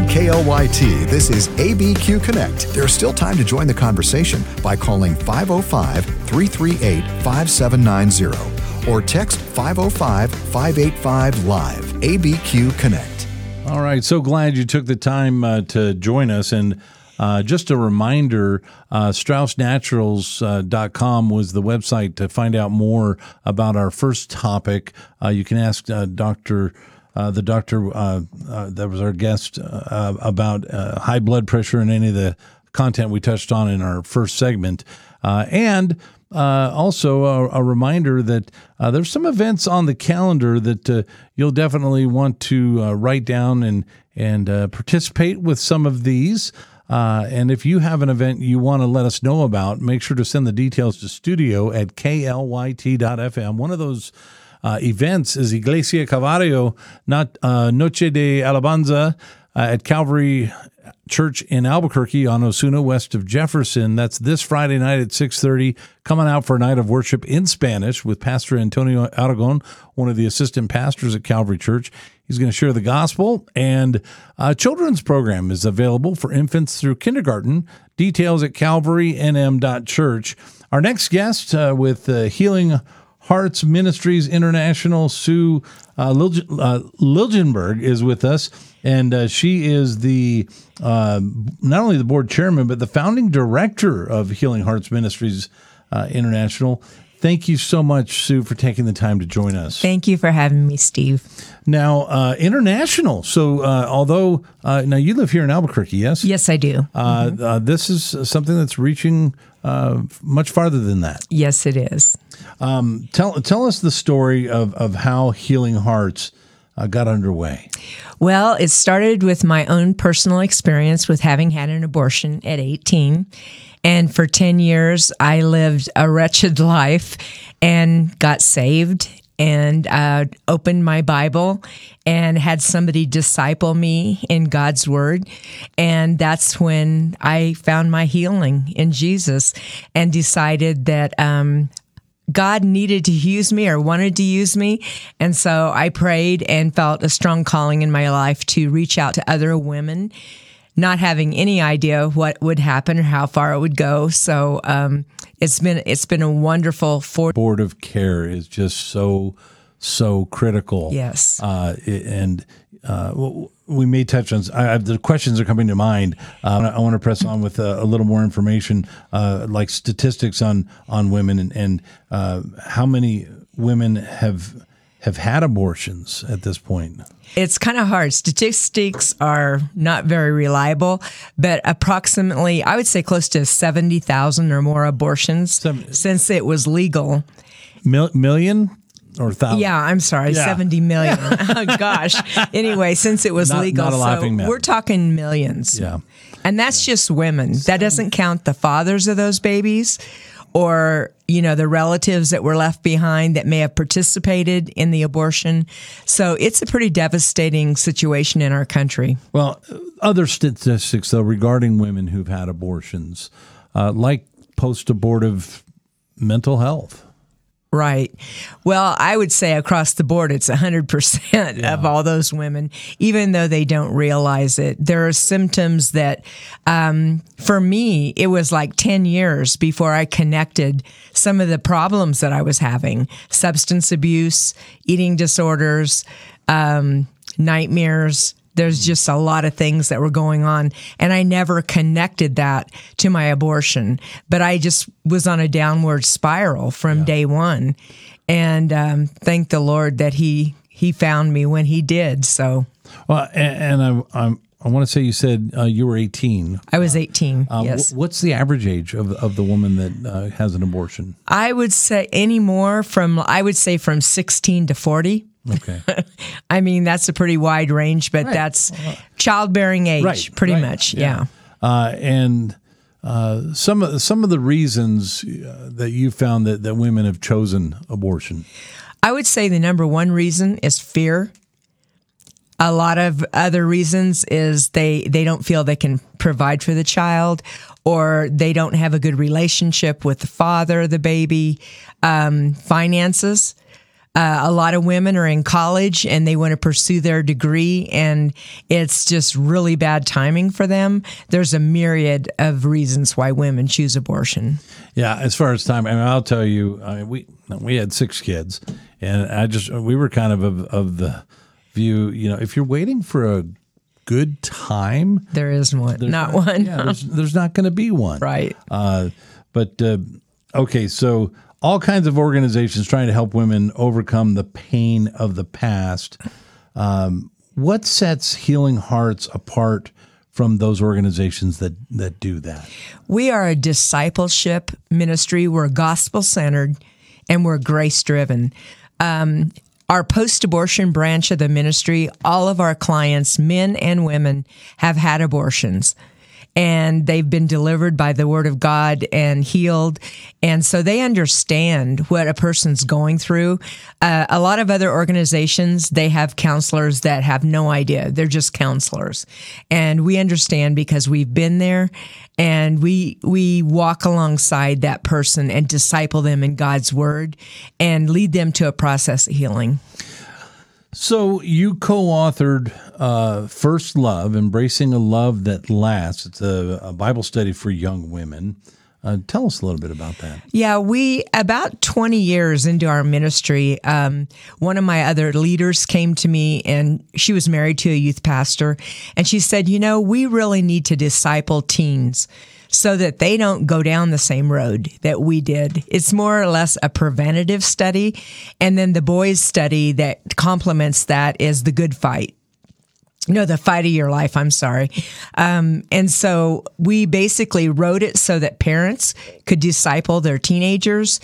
On KLYT, this is ABQ Connect. There's still time to join the conversation by calling 505 338 5790 or text 505 585 Live. ABQ Connect. All right, so glad you took the time uh, to join us. And uh, just a reminder uh, StraussNaturals.com was the website to find out more about our first topic. Uh, you can ask uh, Dr. Uh, the doctor uh, uh, that was our guest uh, about uh, high blood pressure and any of the content we touched on in our first segment. And uh, also a, a reminder that uh, there's some events on the calendar that uh, you'll definitely want to write down and and participate with some of these. And if you have an event you want to let us know about, make sure to send the details to studio at klyt.fm. One of those uh, events is Iglesia Calvario, not uh, Noche de Alabanza uh, at Calvary Church in Albuquerque on Osuna, west of Jefferson. That's this Friday night at 6:30. Coming out for a night of worship in Spanish with Pastor Antonio Aragon, one of the assistant pastors at Calvary Church. He's going to share the gospel, and a children's program is available for infants through kindergarten. Details at calvarynm.church. Our next guest uh, with uh, Healing Hearts Ministries International, Sue uh, uh, Liljenberg, is with us, and uh, she is the uh, not only the board chairman but the founding director of Healing Hearts Ministries uh, International. Thank you so much, Sue, for taking the time to join us. Thank you for having me, Steve. Now, uh, international. So, uh, although uh, now you live here in Albuquerque, yes? Yes, I do. Uh, uh, this is something that's reaching uh, much farther than that. Yes, it is. Um, tell tell us the story of of how Healing Hearts uh, got underway. Well, it started with my own personal experience with having had an abortion at 18. And for 10 years, I lived a wretched life and got saved and uh, opened my Bible and had somebody disciple me in God's Word. And that's when I found my healing in Jesus and decided that um, God needed to use me or wanted to use me. And so I prayed and felt a strong calling in my life to reach out to other women, not having any idea what would happen or how far it would go. So um, it's been it's been a wonderful four. Board of care is just so so critical. Yes. uh, and uh, we may touch on I, I, the questions are coming to mind. Uh, I want to press on with a, a little more information, uh, like statistics on on women and, and uh, how many women have have had abortions at this point. It's kind of hard. Statistics are not very reliable, but approximately, I would say close to 70,000 or more abortions since it was legal. Mil- million or thousand? Yeah, I'm sorry, Yeah. 70 million. oh, gosh. Anyway, since it was Not- legal, not a so we're talking millions. Yeah. And that's just women. That doesn't count the fathers of those babies or, you know, the relatives that were left behind that may have participated in the abortion. So it's a pretty devastating situation in our country. Well, other statistics though regarding women who've had abortions, uh, like post-abortive mental health. Right. Well, I would say across the board, it's 100% of all those women, even though they don't realize it. There are symptoms that, um, for me, it was like 10 years before I connected some of the problems that I was having substance abuse, eating disorders, um, nightmares. There's just a lot of things that were going on. And I never connected that to my abortion, but I just was on a downward spiral from day one. And um, thank the Lord that He He found me when He did. So Well, and, and I, I'm, I want to say you said uh, you were 18. I was 18. Uh, yes. wh- what's the average age of, of the woman that uh, has an abortion? I would say anymore from, I would say from 16 to 40. Okay. I mean, that's a pretty wide range, but that's childbearing age, Right, pretty right, much. yeah. yeah. uh, and uh, some of some of the reasons uh, that you found that, that women have chosen abortion. I would say the number one reason is fear. A lot of other reasons is they they don't feel they can provide for the child, or they don't have a good relationship with the father the baby. Um, finances. Uh, a lot of women are in college and they want to pursue their degree, and it's just really bad timing for them. There's a myriad of reasons why women choose abortion. Yeah, as far as time, I mean, I'll tell you, I mean, we we had six kids, and I just we were kind of of, of the view, you know, if you're waiting for a good time, there is one, not one. yeah, there's, there's not going to be one, right? Uh, but uh, okay, so all kinds of organizations trying to help women overcome the pain of the past. Um, what sets Healing Hearts apart from those organizations that that do that? We are a discipleship ministry. We're gospel centered, and we're grace driven. Um, our post abortion branch of the ministry, all of our clients, men and women, have had abortions and they've been delivered by the word of God and healed. And so they understand what a person's going through. Uh, a lot of other organizations, they have counselors that have no idea. They're just counselors. And we understand because we've been there and we we walk alongside that person and disciple them in God's word and lead them to a process of healing. So you co-authored uh, "First Love: Embracing a Love That Lasts." It's a, a Bible study for young women. Uh, tell us a little bit about that. Yeah, we about 20 years into our ministry, um, one of my other leaders came to me, and she was married to a youth pastor, and she said, "You know, we really need to disciple teens." So that they don't go down the same road that we did. It's more or less a preventative study. And then the boys' study that complements that is the good fight. No, the fight of your life. I'm sorry. Um, and so we basically wrote it so that parents could disciple their teenagers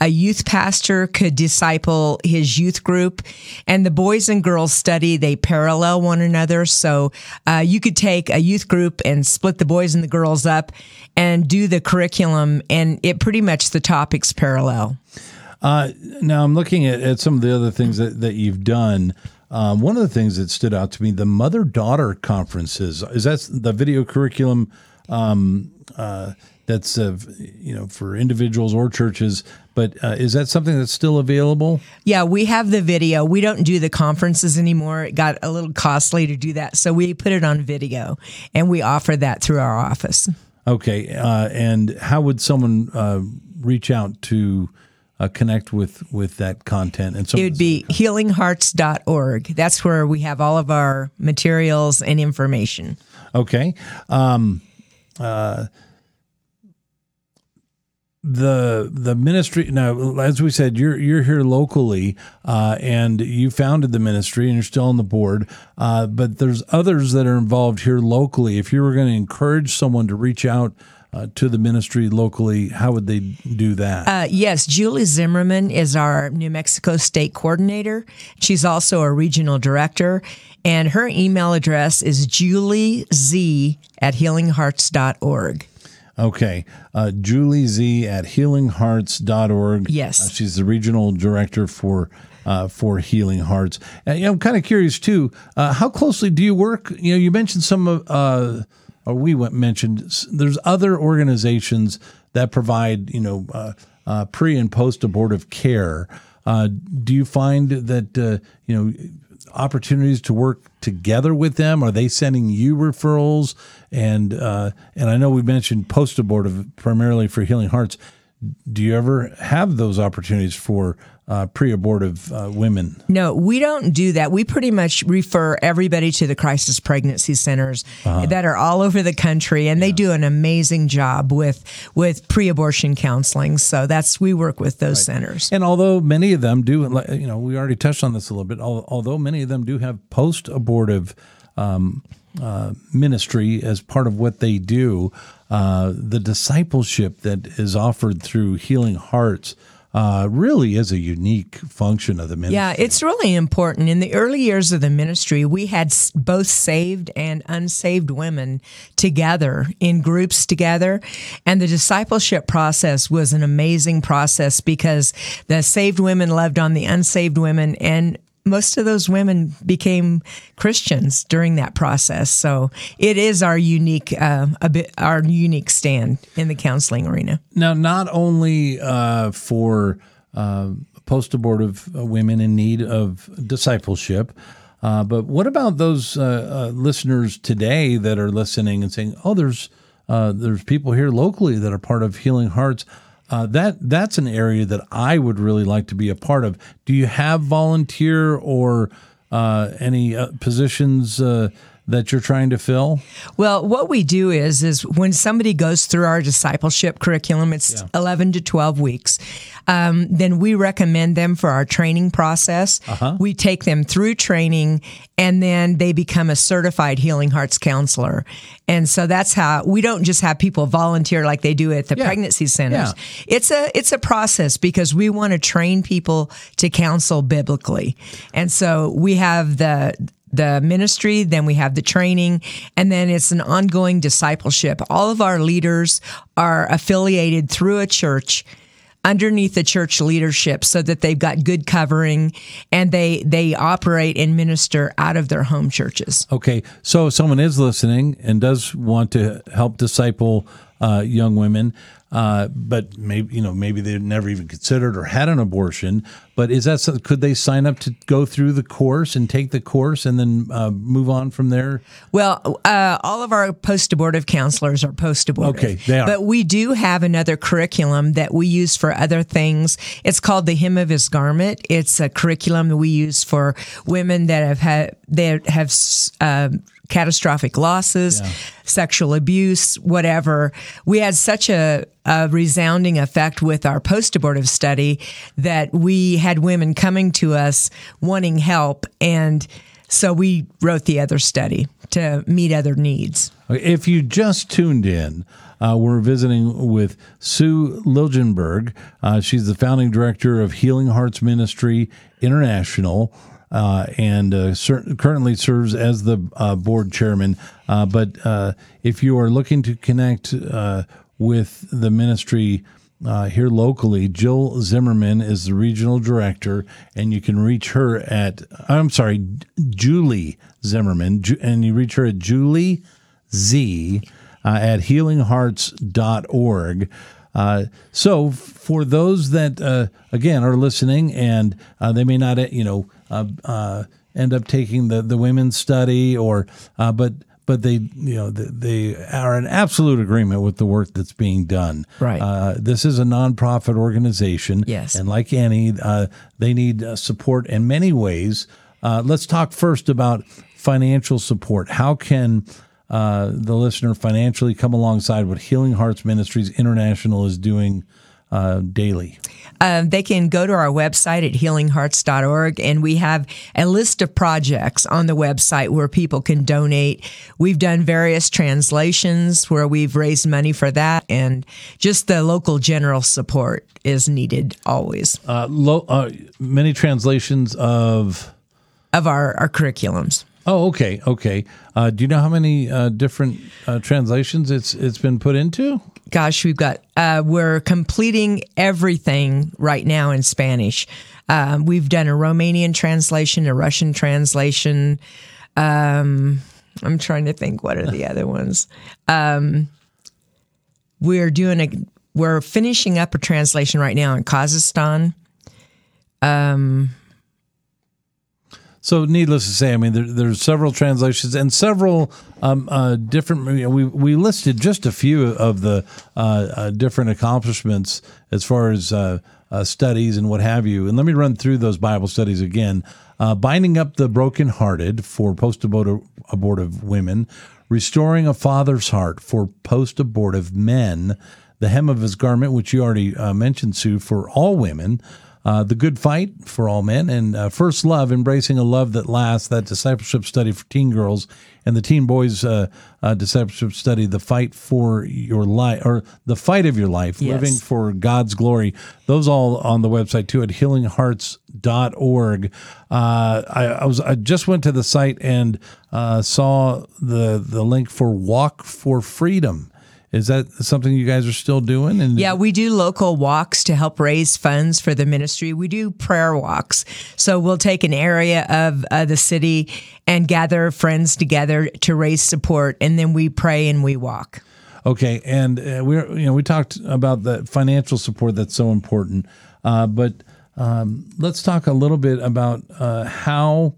a youth pastor could disciple his youth group. And the boys and girls study they parallel one another. So uh, you could take a youth group and split the boys and the girls up and do the curriculum and it pretty much the topics parallel. Uh, now i'm looking at, at, some of the other things that, that you've done. Um, one of the things that stood out to me the mother daughter conferences. Is that the video curriculum um, uh, that's uh, you know for individuals or churches but uh, is that something that's still available? Yeah we have the video. We don't do the conferences anymore. It got a little costly to do that. So we put it on video and we offer that through our office. Okay uh, and how would someone uh, reach out to uh, connect with with that content and so it would be healinghearts.org that's where we have all of our materials and information. Okay um, uh, the the ministry now as we said you're you're here locally uh, and you founded the ministry and you're still on the board uh, but there's others that are involved here locally. If you were going to encourage someone to reach out uh, to the ministry locally how would they do that? Uh, yes julie zimmerman is our new mexico state coordinator. She's also a regional director and her email address is julie z at healinghearts.org Okay. Uh, Julie Z at healinghearts.org. Yes. Uh, she's the regional director for uh, for Healing Hearts. And, you know, I'm kind of curious too. Uh, how closely do you work? You know, you mentioned some of, uh, or we went, mentioned there's other organizations that provide, you know, uh, uh, pre and post abortive care. Uh, do you find that you know opportunities to work together with them? Are they sending you referrals? And uh, and I know we mentioned post abortive primarily for Healing Hearts. Do you ever have those opportunities for uh, pre-abortive uh, women? No, we don't do that. We pretty much refer everybody to the crisis pregnancy centers uh-huh. that are all over the country, and yeah. they do an amazing job with with pre-abortion counseling. So that's we work with those right. centers. And although many of them do, you know, we already touched on this a little bit. Although many of them do have post-abortive. Um, uh, ministry as part of what they do, uh, the discipleship that is offered through Healing Hearts uh, really is a unique function of the ministry. Yeah, it's really important. In the early years of the ministry, we had both saved and unsaved women together in groups together. And the discipleship process was an amazing process because the saved women loved on the unsaved women and most of those women became Christians during that process. So it is our unique, uh, bit, our unique stand in the counseling arena. Now, not only uh, for uh, post abortive women in need of discipleship. Uh, but what about those uh, uh, listeners today that are listening and saying, "Oh, there's there's people here locally that are part of Healing Hearts." Uh, that that's an area that I would really like to be a part of. Do you have volunteer or uh, any positions? That you're trying to fill? Well, what we do is is when somebody goes through our discipleship curriculum, it's yeah. 11 to 12 weeks. Um, then we recommend them for our training process. Uh-huh. We take them through training, and then they become a certified Healing Hearts counselor. And so that's how we don't just have people volunteer like they do at the yeah. pregnancy centers. Yeah. It's a it's a process because we want to train people to counsel biblically. And so we have the the ministry, then we have the training, and then it's an ongoing discipleship. All of our leaders are affiliated through a church underneath the church leadership so that they've got good covering and they they operate and minister out of their home churches. Okay, so if someone is listening and does want to help disciple uh, young women, uh, but maybe you know maybe they never even considered or had an abortion. But is that something, could they sign up to go through the course and take the course and then uh, move on from there? Well, uh, all of our post abortive counselors are post abortive. Okay, they are. But we do have another curriculum that we use for other things. It's called the Hem of His Garment. It's a curriculum that we use for women that have had that have. Um, catastrophic losses, yeah. sexual abuse, whatever. We had such a, a resounding effect with our post abortive study that we had women coming to us wanting help. And so we wrote the other study to meet other needs. If you just tuned in, uh, we're visiting with Sue Liljenberg. Uh, she's the founding director of Healing Hearts Ministry International uh, and uh, currently serves as the uh, board chairman. Uh, but uh, if you are looking to connect uh, with the ministry here locally, Jill Zimmerman is the regional director, and you can reach her at, I'm sorry, Julie Zimmerman, and you reach her at Julie Z at healinghearts.org. Uh, so for those that uh, again are listening and uh, they may not you know uh, uh, end up taking the, the women's study or but but they you know they are in absolute agreement with the work that's being done. Right. Uh, this is a nonprofit organization. Yes. And like any, uh, they need uh, support in many ways. let's talk first about financial support. How can uh, the listener financially come alongside what Healing Hearts Ministries International is doing uh, daily? Uh, they can go to our website at healinghearts.org, and we have a list of projects on the website where people can donate. We've done various translations where we've raised money for that, and just the local general support is needed always. Uh, lo- uh, many translations of of our, our curriculums. Oh, okay, okay. Uh, do you know how many uh, different uh, translations it's it's been put into? Gosh, we've got uh, we're completing everything right now in Spanish. Um, we've done a Romanian translation, a Russian translation. Um, I'm trying to think what are the other ones. Um, we're doing a we're finishing up a translation right now in Kazakhstan. Um, so, needless to say, I mean, there, there's several translations and several um, uh, different. You know, we we listed just a few of the uh, uh, different accomplishments as far as uh, uh, studies and what have you. And let me run through those Bible studies again. Uh, binding up the brokenhearted for post-abortive women, restoring a father's heart for post-abortive men, the hem of his garment, which you already mentioned, Sue, for all women uh, The Good Fight for All Men, and uh, First Love, Embracing a Love That Lasts, that discipleship study for teen girls, and the teen boys uh, uh discipleship study, The Fight for Your Life, or The Fight of Your Life, yes. Living for God's Glory. Those all on the website too at healinghearts.org. Uh, I, I, was I just went to the site and uh, saw the the link for Walk for Freedom. Is that something you guys are still doing? And yeah, we do local walks to help raise funds for the ministry. We do prayer walks. So we'll take an area of uh, the city and gather friends together to raise support, and then we pray and we walk. Okay, and uh, we you know we talked about the financial support that's so important, uh, but um, let's talk a little bit about uh, how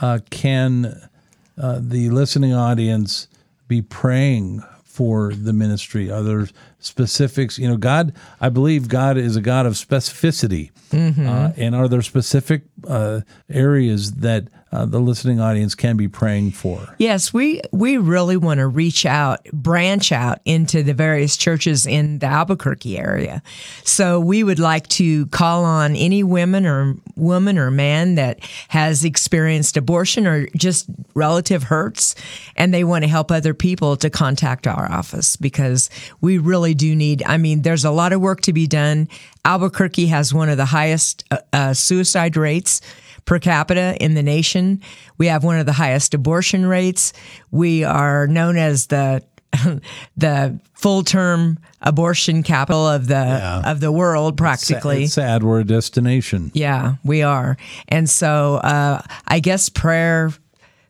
uh, can uh, the listening audience be praying for the ministry? Are there specifics? You know, God, I believe God is a God of specificity. Mm-hmm. Uh, and are there specific uh, areas that uh, the listening audience can be praying for? Yes, we we really want to reach out, branch out into the various churches in the Albuquerque area. So we would like to call on any women or woman or man that has experienced abortion or just relative hurts, and they want to help other people to contact our office because we really do need. I mean, there's a lot of work to be done. Albuquerque has one of the highest uh, uh, suicide rates per capita in the nation. We have one of the highest abortion rates. We are known as the the full term abortion capital of the yeah. of the world practically. It's sad we're a destination. Yeah, we are. And so uh, I guess prayer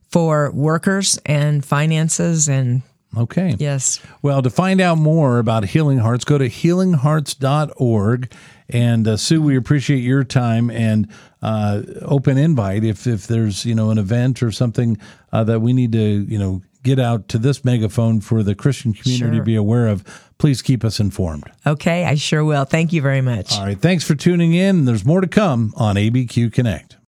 for workers and finances and Okay. Yes. Well, to find out more about Healing Hearts, go to healinghearts.org. And uh, Sue, we appreciate your time and uh, open invite if if there's you know an event or something uh, that we need to you know get out to this megaphone for the Christian community sure. to be aware of. Please keep us informed. Okay, I sure will. Thank you very much. All right, thanks for tuning in. There's more to come on ABQ Connect.